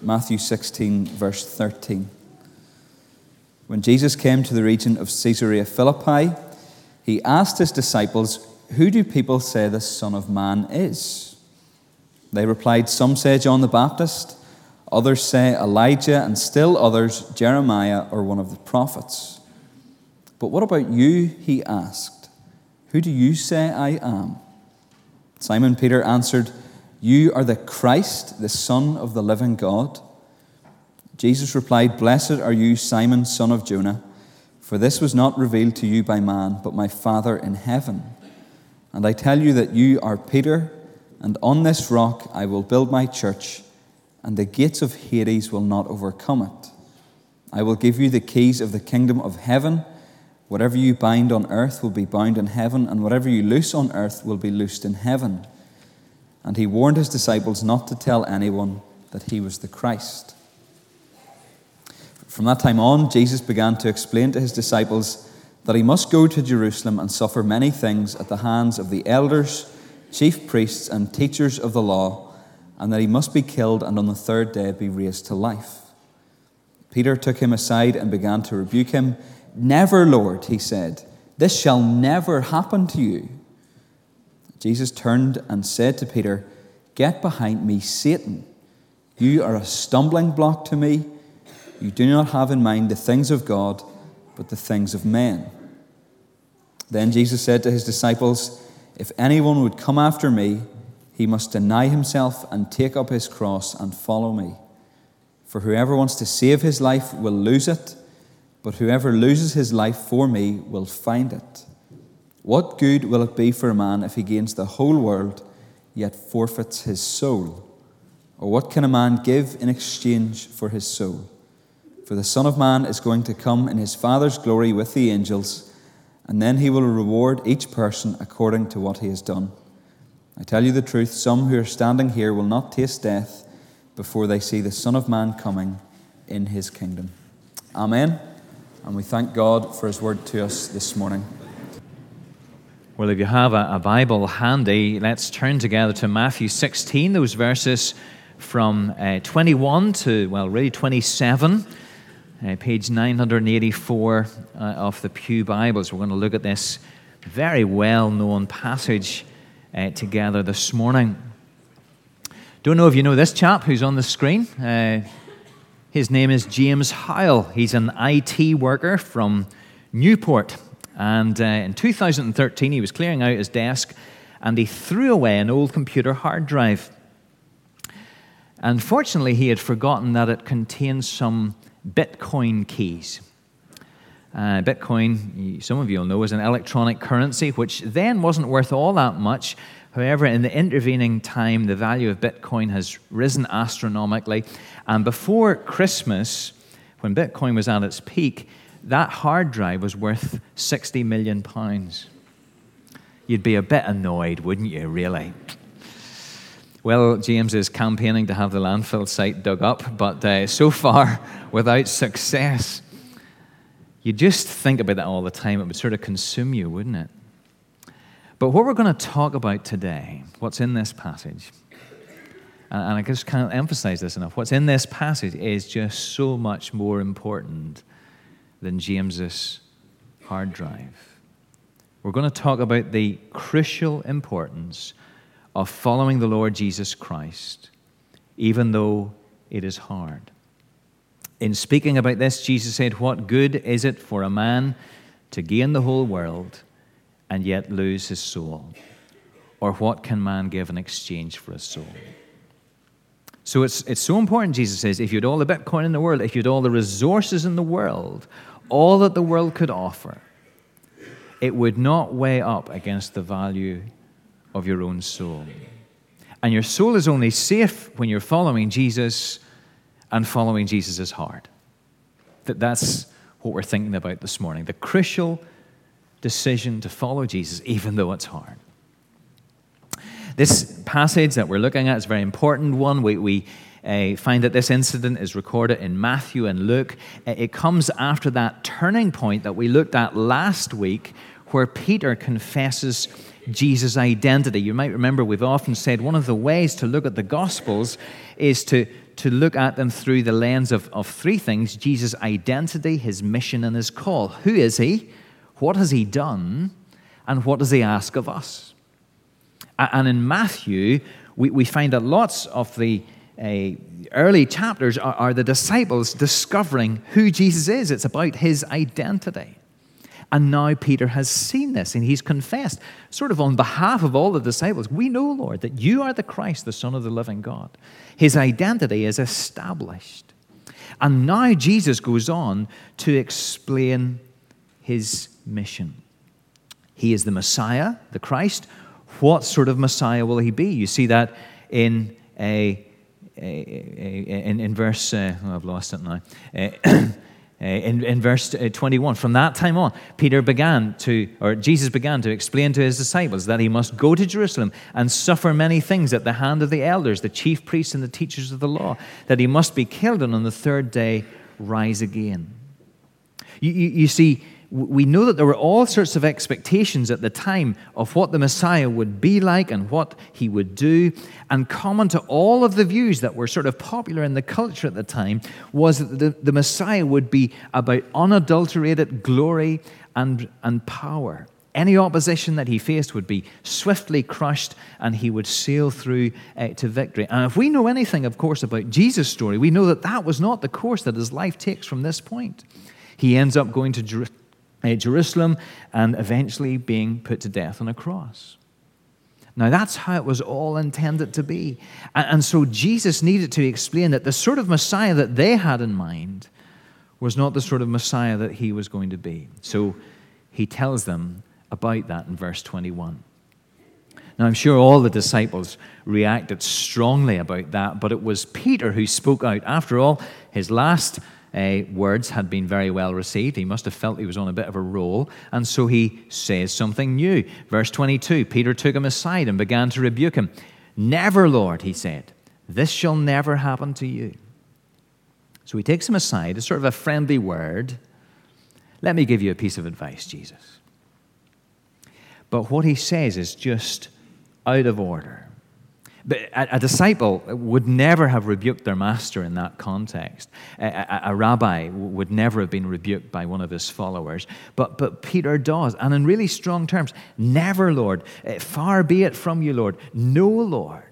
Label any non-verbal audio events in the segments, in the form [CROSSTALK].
Matthew 16, verse 13. When Jesus came to the region of Caesarea Philippi, he asked his disciples, Who do people say the Son of Man is? They replied, Some say John the Baptist, others say Elijah, and still others Jeremiah or one of the prophets. But what about you? He asked. Who do you say I am? Simon Peter answered, You are the Christ, the Son of the living God. Jesus replied, Blessed are you, Simon, son of Jonah, for this was not revealed to you by man, but my Father in heaven. And I tell you that you are Peter, and on this rock I will build my church, and the gates of Hades will not overcome it. I will give you the keys of the kingdom of heaven. Whatever you bind on earth will be bound in heaven, and whatever you loose on earth will be loosed in heaven. And he warned his disciples not to tell anyone that he was the Christ. From that time on, Jesus began to explain to his disciples that he must go to Jerusalem and suffer many things at the hands of the elders, chief priests, and teachers of the law, and that he must be killed and on the third day be raised to life. Peter took him aside and began to rebuke him. Never, Lord, he said, this shall never happen to you. Jesus turned and said to Peter, Get behind me, Satan. You are a stumbling block to me you do not have in mind the things of God, but the things of men. Then Jesus said to his disciples, If anyone would come after me, he must deny himself and take up his cross and follow me. For whoever wants to save his life will lose it, but whoever loses his life for me will find it. What good will it be for a man if he gains the whole world, yet forfeits his soul? Or what can a man give in exchange for his soul? For the Son of Man is going to come in his Father's glory with the angels, and then he will reward each person according to what he has done. I tell you the truth, some who are standing here will not taste death before they see the Son of Man coming in his kingdom. Amen. And we thank God for his word to us this morning. Well, if you have a, a, Bible handy, let's turn together to Matthew 16, those verses from uh, 21 to, well, really 27 uh, page 984 uh, of the Pew Bibles. We're going to look at this very well known passage uh, together this morning. Don't know if you know this chap who's on the screen. Uh, his name is James Howell. He's an IT worker from Newport. And uh, in 2013, he was clearing out his desk and he threw away an old computer hard drive. Unfortunately, he had forgotten that it contained some Bitcoin keys. Uh, Bitcoin, some of you will know, is an electronic currency which then wasn't worth all that much. However, in the intervening time, the value of Bitcoin has risen astronomically. And before Christmas, when Bitcoin was at its peak, that hard drive was worth 60 million pounds. You'd be a bit annoyed, wouldn't you, really? Well, James is campaigning to have the landfill site dug up, but uh, so far [LAUGHS] without success. You just think about that all the time. It would sort of consume you, wouldn't it? But what we're going to talk about today, what's in this passage, and I just can't emphasize this enough, what's in this passage is just so much more important than James's hard drive. We're going to talk about the crucial importance of following the Lord Jesus Christ, even though it is hard. In speaking about this, Jesus said, What good is it for a man to gain the whole world and yet lose his soul? Or what can man give in exchange for his soul? So it's, it's so important, Jesus says, if you had all the Bitcoin in the world, if you had all the resources in the world, all that the world could offer, it would not weigh up against the value of your own soul. And your soul is only safe when you're following Jesus, and following Jesus is hard. That that's what we're thinking about this morning. The crucial decision to follow Jesus, even though it's hard. This passage that we're looking at is a very important one. We, we uh, find that this incident is recorded in Matthew and Luke. Uh, it comes after that turning point that we looked at last week, where Peter confesses Jesus' identity. You might remember we've often said one of the ways to look at the Gospels is to, to look at them through the lens of, of three things Jesus' identity, his mission, and his call. Who is he? What has he done? And what does he ask of us? And in Matthew, we, we find that lots of the early chapters are, are the disciples discovering who Jesus is. It's about his identity. And now Peter has seen this and he's confessed, sort of on behalf of all the disciples, We know, Lord, that you are the Christ, the Son of the living God. His identity is established. And now Jesus goes on to explain his mission. He is the Messiah, the Christ. What sort of Messiah will he be? You see that in a in, in verse. Uh, oh, I've lost it now. Uh, [CLEARS THROAT] in, in verse uh, 21, from that time on, Peter began to, or Jesus began to explain to his disciples that he must go to Jerusalem and suffer many things at the hand of the elders, the chief priests, and the teachers of the law, that he must be killed and on the third day rise again. You, you, you see, we know that there were all sorts of expectations at the time of what the Messiah would be like and what he would do. And common to all of the views that were sort of popular in the culture at the time was that the, the Messiah would be about unadulterated glory and, and power. Any opposition that he faced would be swiftly crushed and he would sail through uh, to victory. And if we know anything, of course, about Jesus' story, we know that that was not the course that his life takes from this point. He ends up going to Jerusalem uh, Jerusalem and eventually being put to death on a cross. Now, that's how it was all intended to be. And so Jesus needed to explain that the sort of Messiah that they had in mind was not the sort of Messiah that he was going to be. So he tells them about that in verse 21. Now, I'm sure all the disciples reacted strongly about that, but it was Peter who spoke out. After all, his last uh, words had been very well received. He must have felt he was on a bit of a roll, and so he says something new. Verse 22 Peter took him aside and began to rebuke him. Never, Lord, he said, this shall never happen to you. So he takes him aside, it's sort of a friendly word. Let me give you a piece of advice, Jesus. But what he says is just out of order. But a, a, disciple would never have rebuked their master in that context. A, a, a, rabbi would never have been rebuked by one of his followers. But, but Peter does, and in really strong terms Never, Lord. Eh, far be it from you, Lord. No, Lord.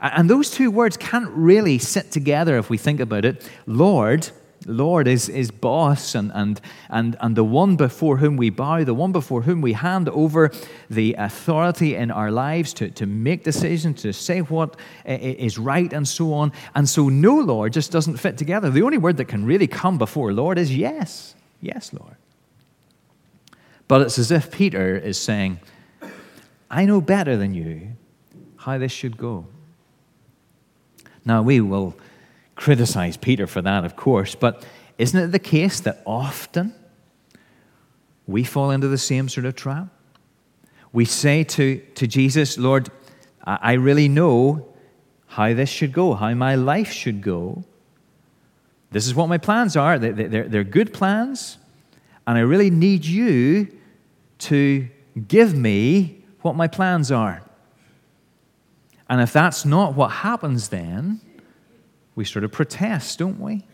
And those two words can't really sit together if we think about it. Lord Lord is, is boss and, and, and, and the one before whom we bow, the one before whom we hand over the authority in our lives to, to make decisions, to say what is right, and so on. And so, no, Lord, just doesn't fit together. The only word that can really come before Lord is yes. Yes, Lord. But it's as if Peter is saying, I know better than you how this should go. Now, we will criticize Peter for that, of course, but isn't it the case that often we fall into the same sort of trap? We say to, to Jesus, Lord, I really know how this should go, how my life should go. This is what my plans are. They're, they're good plans, and I really need you to give me what my plans are. And if that's not what happens, then we sort of protest, don't we?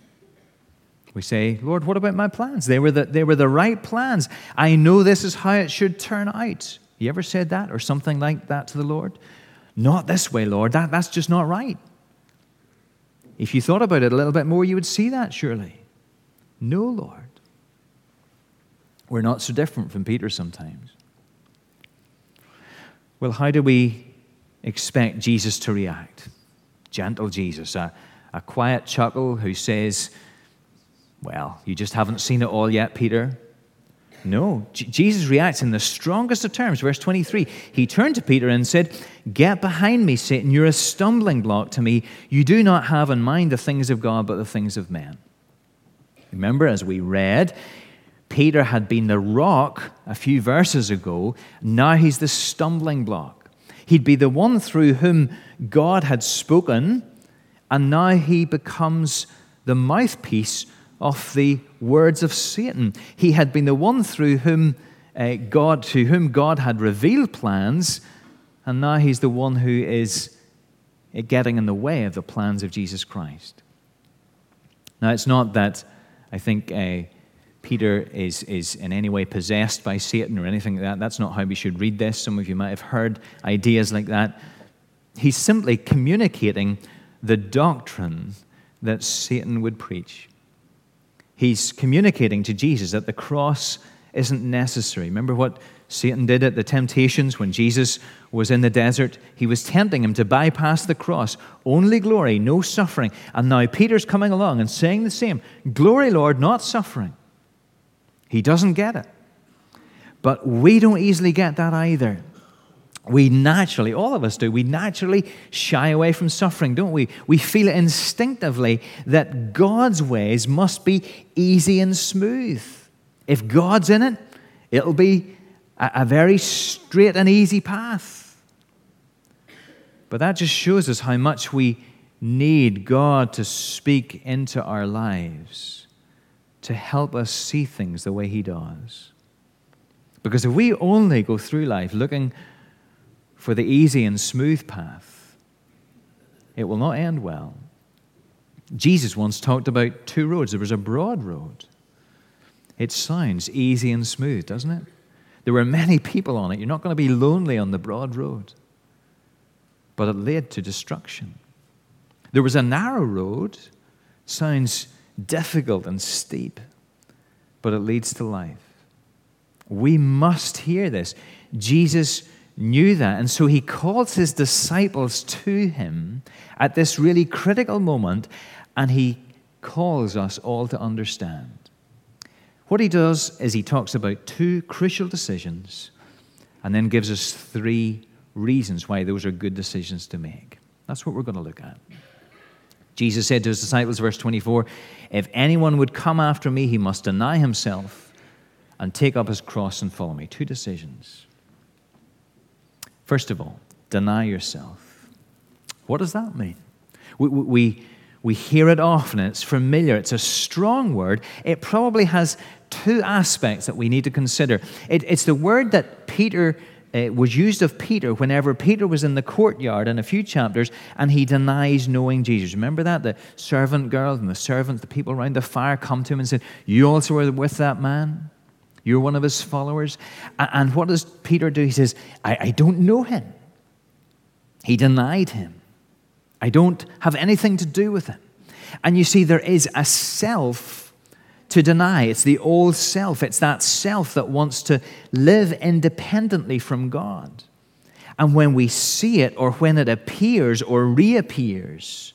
We say, Lord, what about my plans? They were, the, they were the right plans. I know this is how it should turn out. You ever said that or something like that to the Lord? Not this way, Lord. That, that's just not right. If you thought about it a little bit more, you would see that, surely. No, Lord. We're not so different from Peter sometimes. Well, how do we expect Jesus to react? Gentle Jesus, a, a quiet chuckle who says, Well, you just haven't seen it all yet, Peter. No, J- Jesus reacts in the strongest of terms. Verse 23 He turned to Peter and said, Get behind me, Satan. You're a stumbling block to me. You do not have in mind the things of God, but the things of men. Remember, as we read, Peter had been the rock a few verses ago. Now he's the stumbling block. He'd be the one through whom God had spoken and now he becomes the mouthpiece of the words of Satan. He had been the one through whom uh, God, to whom God had revealed plans, and now he's the one who is it getting in the way of the plans of Jesus Christ. Now, it's not that I think uh, Peter is, is in any way possessed by Satan or anything like that. That's not how we should read this. Some of you might have heard ideas like that. He's simply communicating the doctrine that Satan would preach. He's communicating to Jesus that the cross isn't necessary. Remember what Satan did at the temptations when Jesus was in the desert. He was tempting him to bypass the cross. Only glory, no suffering. And now Peter's coming along and saying the same Glory, Lord, not suffering. He doesn't get it. But we don't easily get that either. We naturally, all of us do, we naturally shy away from suffering, don't we? We feel instinctively that God's ways must be easy and smooth. If God's in it, it'll be a, a very straight and easy path. But that just shows us how much we need God to speak into our lives to help us see things the way He does. Because if we only go through life looking for the easy and smooth path, it will not end well. Jesus once talked about two roads. There was a broad road. It sounds easy and smooth, doesn't it? There were many people on it. You're not going to be lonely on the broad road. But it led to destruction. There was a narrow road, sounds difficult and steep, but it leads to life. We must hear this. Jesus knew that, and so he calls his disciples to him at this really critical moment, and he calls us all to understand. What he does is he talks about two crucial decisions and then gives us three reasons why those are good decisions to make. That's what we're going to look at. Jesus said to his disciples, verse 24, If anyone would come after me, he must deny himself and take up his cross and follow me. Two decisions. First of all, deny yourself. What does that mean? We, we, we hear it often, it's familiar, it's a strong word. It probably has two aspects that we need to consider. It, it's the word that Peter uh, was used of Peter whenever Peter was in the courtyard in a few chapters and he denies knowing Jesus. Remember that? The servant girl and the servants, the people around the fire come to him and said, You also were with that man? You're one of his followers? And, what does Peter do? He says, I, I don't know him. He denied him. I don't have anything to do with him. And you see, there is a self to deny. It's the old self. It's that self that wants to live independently from God. And when we see it, or when it appears or reappears,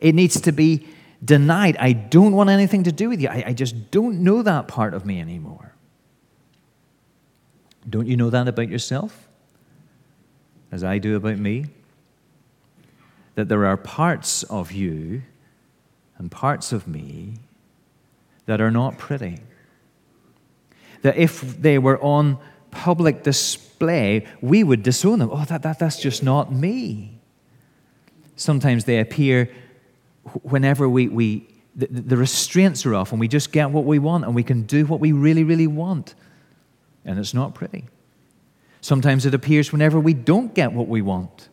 it needs to be denied. I don't want anything to do with you. I, I just don't know that part of me anymore. Don't you know that about yourself? As I do about me? That there are parts of you and parts of me that are not pretty. That if they were on public display, we would disown them. Oh, that, that, that's just not me. Sometimes they appear whenever we, we the, the restraints are off and we just get what we want and we can do what we really, really want. And it's not pretty. Sometimes it appears whenever we don't get what we want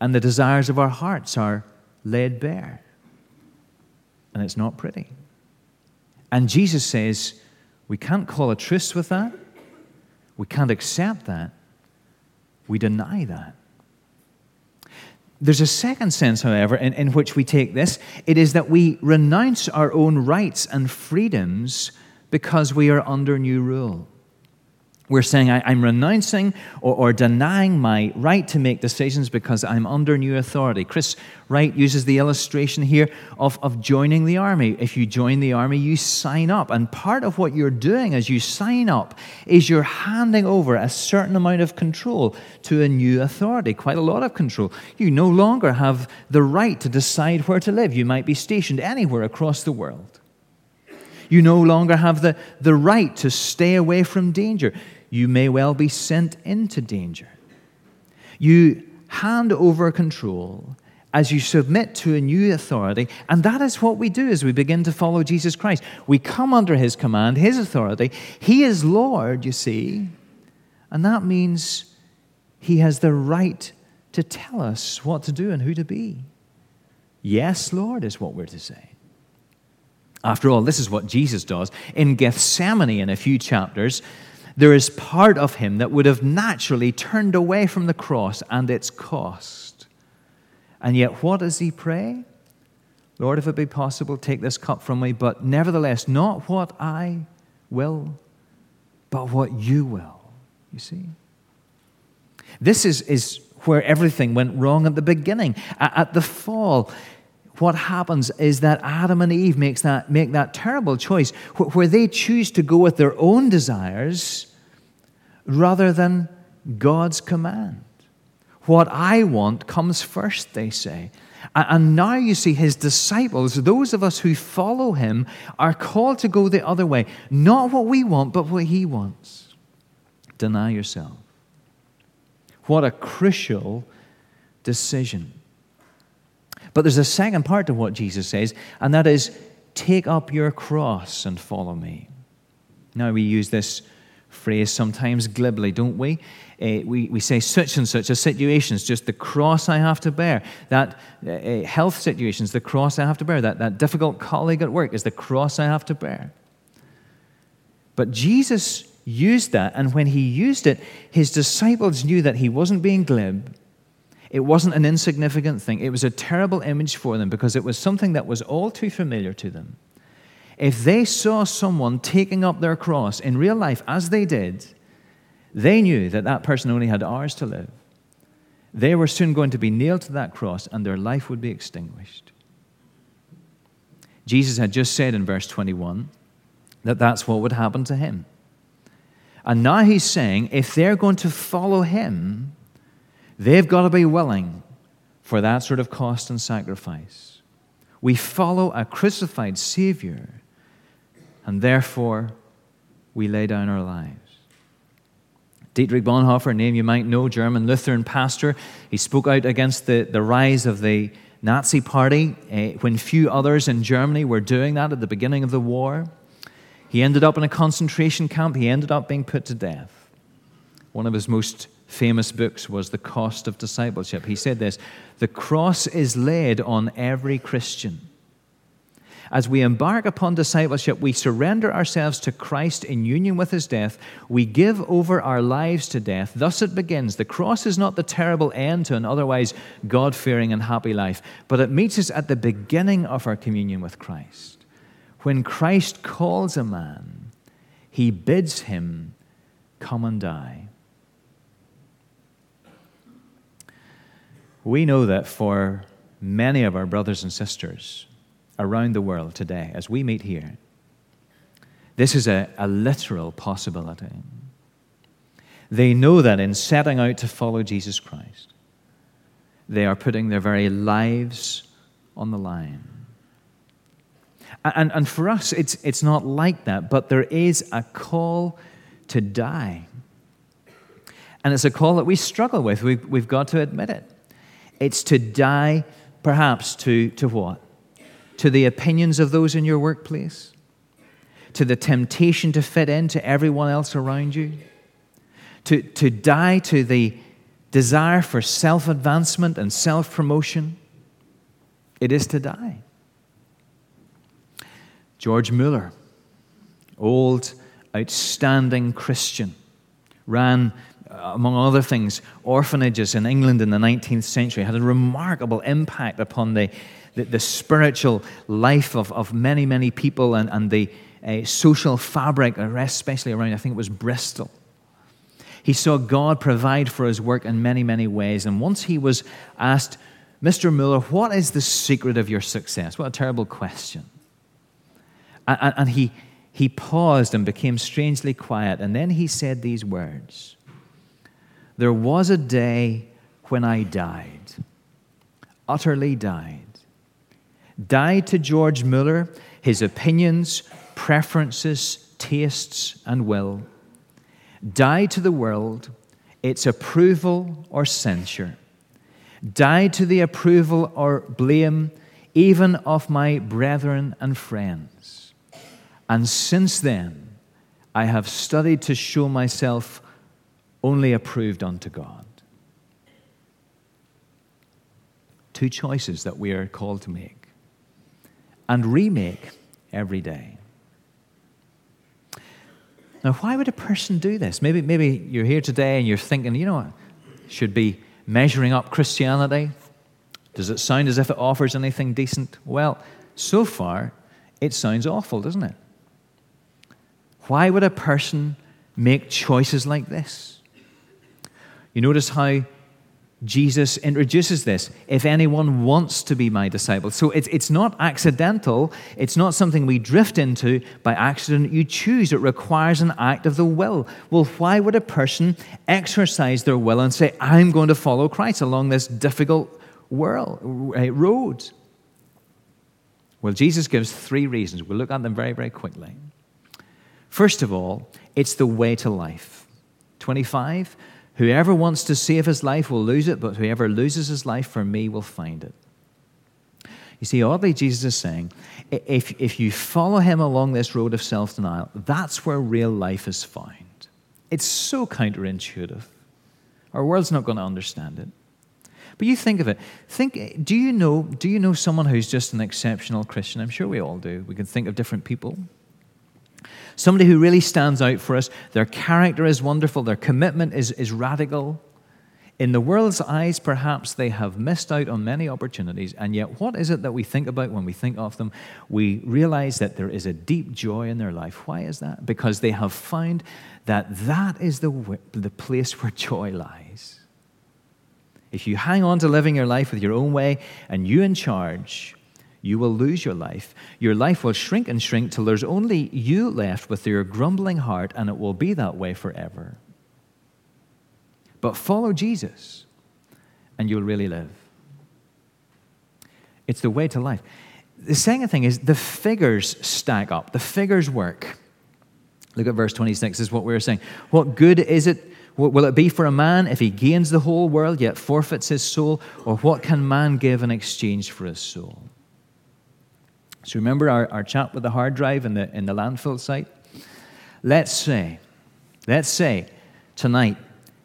and the desires of our hearts are laid bare. And it's not pretty. And Jesus says, we can't call a truce with that. We can't accept that. We deny that. There's a second sense, however, in, in which we take this. It is that we renounce our own rights and freedoms because we are under new rule. We're saying, I, am renouncing or, or, denying my right to make decisions because I'm under new authority. Chris Wright uses the illustration here of, of joining the army. If you join the army, you sign up. And part of what you're doing as you sign up is you're handing over a certain amount of control to a new authority, quite a lot of control. You no longer have the right to decide where to live. You might be stationed anywhere across the world. You no longer have the, the right to stay away from danger you may well be sent into danger. You hand over control as you submit to a new authority, and that is what we do as we begin to follow Jesus Christ. We come under his command, his authority. He is Lord, you see, and that means he has the right to tell us what to do and who to be. Yes, Lord, is what we're to say. After all, this is what Jesus does. In Gethsemane, in a few chapters, there is part of him that would have naturally turned away from the cross and its cost. And yet, what does he pray? Lord, if it be possible, take this cup from me, but nevertheless, not what I will, but what you will. You see? This is, is where everything went wrong at the beginning. At the fall, what happens is that Adam and Eve makes that, make that terrible choice where they choose to go with their own desires rather than God's command. What I want comes first, they say. And now you see his disciples, those of us who follow him, are called to go the other way. Not what we want, but what he wants. Deny yourself. What a crucial decision. But there's a second part to what Jesus says, and that is take up your cross and follow me. Now, we use this phrase sometimes glibly, don't we? Uh, we, we say such and such a situation is just the cross I have to bear. That uh, health situation is the cross I have to bear. That, that difficult colleague at work is the cross I have to bear. But Jesus used that, and when he used it, his disciples knew that he wasn't being glib. It wasn't an insignificant thing. It was a terrible image for them because it was something that was all too familiar to them. If they saw someone taking up their cross in real life, as they did, they knew that that person only had hours to live. They were soon going to be nailed to that cross and their life would be extinguished. Jesus had just said in verse 21 that that's what would happen to him. And now he's saying if they're going to follow him, they've got to be willing for that sort of cost and sacrifice. We follow a crucified Savior, and therefore we lay down our lives. Dietrich Bonhoeffer, a name you might know, German Lutheran pastor, he spoke out against the, the rise of the Nazi Party uh, when few others in Germany were doing that at the beginning of the war. He ended up in a concentration camp. He ended up being put to death. One of his most famous books was The Cost of Discipleship. He said this The cross is laid on every Christian. As we embark upon discipleship, we surrender ourselves to Christ in union with his death. We give over our lives to death. Thus it begins. The cross is not the terrible end to an otherwise God fearing and happy life, but it meets us at the beginning of our communion with Christ. When Christ calls a man, he bids him come and die. We know that for many of our brothers and sisters around the world today, as we meet here, this is a, a literal possibility. They know that in setting out to follow Jesus Christ, they are putting their very lives on the line. And, and for us, it's, it's not like that, but there is a call to die. And it's a call that we struggle with. We've, we've got to admit it. It's to die, perhaps, to, to what? To the opinions of those in your workplace? To the temptation to fit in to everyone else around you? To, to die to the desire for self advancement and self promotion? It is to die. George Mueller, old, outstanding Christian, ran, among other things, orphanages in England in the 19th century, had a remarkable impact upon the, the, the spiritual life of, of many, many people and, and the uh, social fabric, especially around, I think it was Bristol. He saw God provide for his work in many, many ways. And once he was asked, Mr. Mueller, what is the secret of your success? What a terrible question. And, and he, he paused and became strangely quiet. And then he said these words There was a day when I died, utterly died. Died to George Mueller, his opinions, preferences, tastes, and will. Died to the world, its approval or censure. Died to the approval or blame, even of my brethren and friends and since then, I have studied to show myself only approved unto God. Two choices that we are called to make and remake every day. Now, why would a person do this? Maybe, maybe you're here today and you're thinking, you know what, should be measuring up Christianity. Does it sound as if it offers anything decent? Well, so far, it sounds awful, doesn't it? Why would a person make choices like this? You notice how Jesus introduces this. If anyone wants to be my disciple. So it's, it's not accidental. It's not something we drift into by accident. You choose. It requires an act of the will. Well, why would a person exercise their will and say, I'm going to follow Christ along this difficult world, eh, road? Well, Jesus gives three reasons. We'll look at them very, very quickly. First of all, it's the way to life. 25, whoever wants to save his life will lose it, but whoever loses his life for me will find it. You see, oddly, Jesus is saying, if, if you follow him along this road of self denial, that's where real life is found. It's so counterintuitive. Our world's not going to understand it. But you think of it. Think, do you know, do you know someone who's just an exceptional Christian? I'm sure we all do. We can think of different people. Somebody who really stands out for us. Their character is wonderful, their commitment is, is radical. In the world's eyes, perhaps they have missed out on many opportunities, and yet, what is it that we think about when we think of them? We realize that there is a deep joy in their life. Why is that? Because they have found that that is the, the place [LAUGHS] where joy lies. If you hang on to living your life with your own way and you in charge, you will lose your life. Your life will shrink and shrink till there's only you left with your grumbling heart, and it will be that way forever. But follow Jesus, and you'll really live. It's the way to life. The second thing is the figures stack up, the figures work. Look at verse 26, this is what we were saying. What good is it? Will it be for a man if he gains the whole world yet forfeits his soul? Or what can man give in exchange for his soul? So remember our, our chat with the hard drive in the, in the landfill site? Let's say, let's say tonight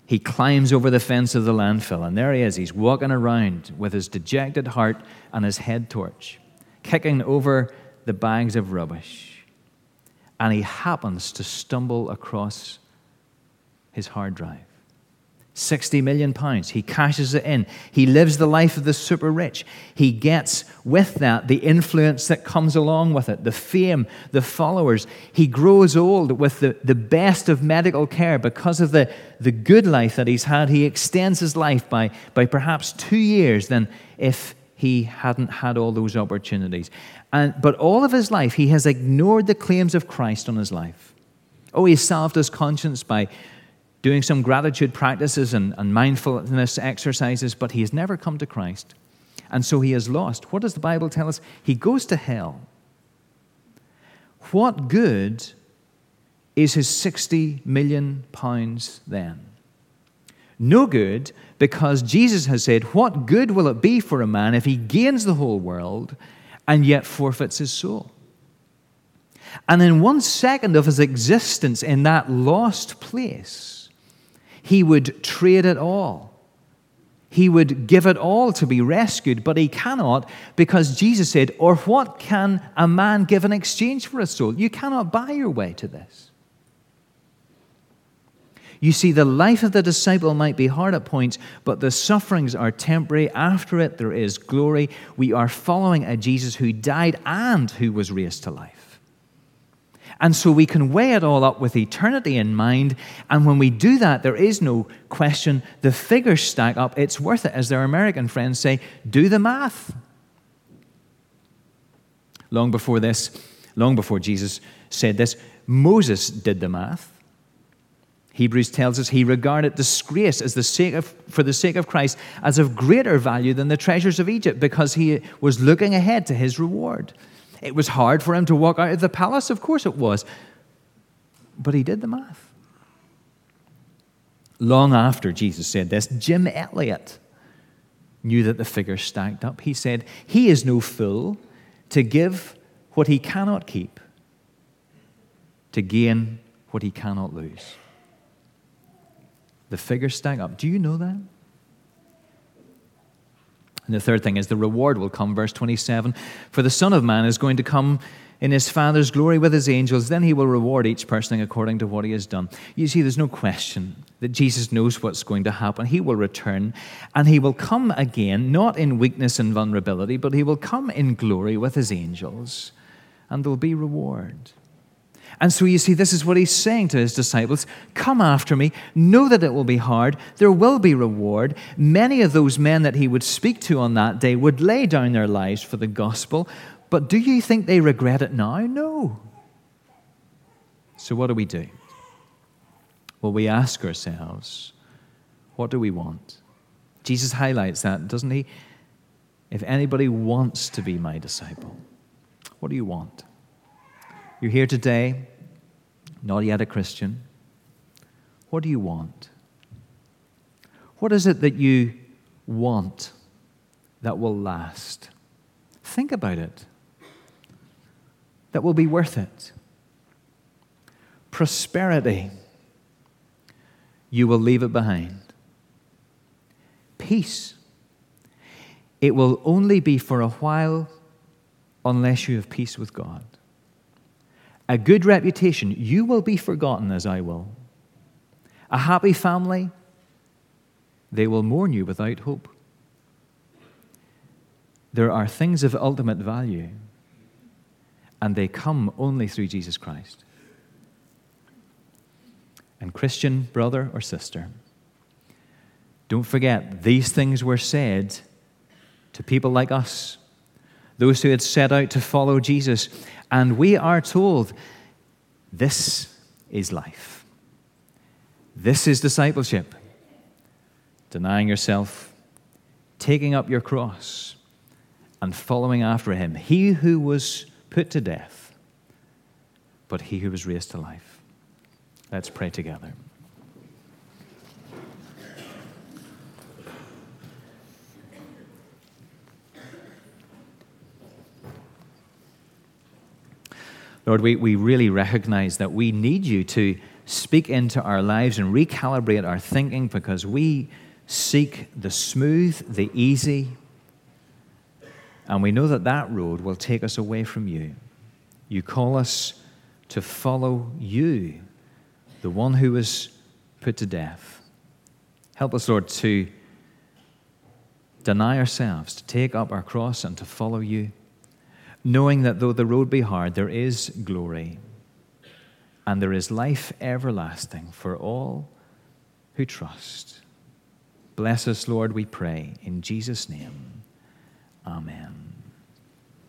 he climbs over the fence of the landfill, and there he is. He's walking around with his dejected heart and his head torch, kicking over the bags of rubbish. And he happens to stumble across his hard drive. 60 million pounds. He cashes it in. He lives the life of the super rich. He gets with that the influence that comes along with it, the fame, the followers. He grows old with the, the best of medical care because of the, the good life that he's had. He extends his life by, by perhaps two years than if he hadn't had all those opportunities. And, but all of his life, he has ignored the claims of Christ on his life. Oh, he salved his conscience by doing some gratitude practices and, and mindfulness exercises, but he has never come to Christ. And so he is lost. What does the Bible tell us? He goes to hell. What good is his 60 million pounds then? No good, because Jesus has said, What good will it be for a man if he gains the whole world and yet forfeits his soul? And in one second of his existence in that lost place, he would trade it all. He would give it all to be rescued, but he cannot because Jesus said, Or what can a man give in exchange for a soul? You cannot buy your way to this. You see, the life of the disciple might be hard at points, but the sufferings are temporary. After it, there is glory. We are following a Jesus who died and who was raised to life. And so we can weigh it all up with eternity in mind. And when we do that, there is no question. The figures stack up. It's worth it. As their American friends say, do the math. Long before this, long before Jesus said this, Moses did the math. Hebrews tells us he regarded disgrace as the sake of, for the sake of Christ as of greater value than the treasures of Egypt because he was looking ahead to his reward. It was hard for him to walk out of the palace, of course it was. But he did the math. Long after Jesus said this, Jim Elliot knew that the figures stacked up. He said, He is no fool to give what he cannot keep to gain what he cannot lose. The figures stack up. Do you know that? And the third thing is the reward will come, verse 27. For the Son of Man is going to come in his Father's glory with his angels. Then he will reward each person according to what he has done. You see, there's no question that Jesus knows what's going to happen. He will return and he will come again, not in weakness and vulnerability, but he will come in glory with his angels, and there'll be reward. And so you see, this is what he's saying to his disciples Come after me. Know that it will be hard. There will be reward. Many of those men that he would speak to on that day would lay down their lives for the gospel. But do you think they regret it now? No. So what do we do? Well, we ask ourselves, what do we want? Jesus highlights that, doesn't he? If anybody wants to be my disciple, what do you want? You're here today, not yet a Christian. What do you want? What is it that you want that will last? Think about it. That will be worth it. Prosperity, you will leave it behind. Peace, it will only be for a while unless you have peace with God a good reputation, you will be forgotten as I will. A happy family, they will mourn you without hope. There are things of ultimate value, and they come only through Jesus Christ. And, Christian brother or sister, don't forget, these things were said to people like us, those who had set out to follow Jesus. And we are told this is life. This is discipleship. Denying yourself, taking up your cross, and following after him. He who was put to death, but he who was raised to life. Let's pray together. Lord, we, we really recognize that we need you to speak into our lives and recalibrate our thinking because we seek the smooth, the easy, and we know that that road will take us away from you. You call us to follow you, the one who was put to death. Help us, Lord, to deny ourselves, to take up our cross, and to follow you knowing that though the road be hard, there is glory and there is life everlasting for all who trust. Bless us, Lord, we pray. In Jesus' name, amen.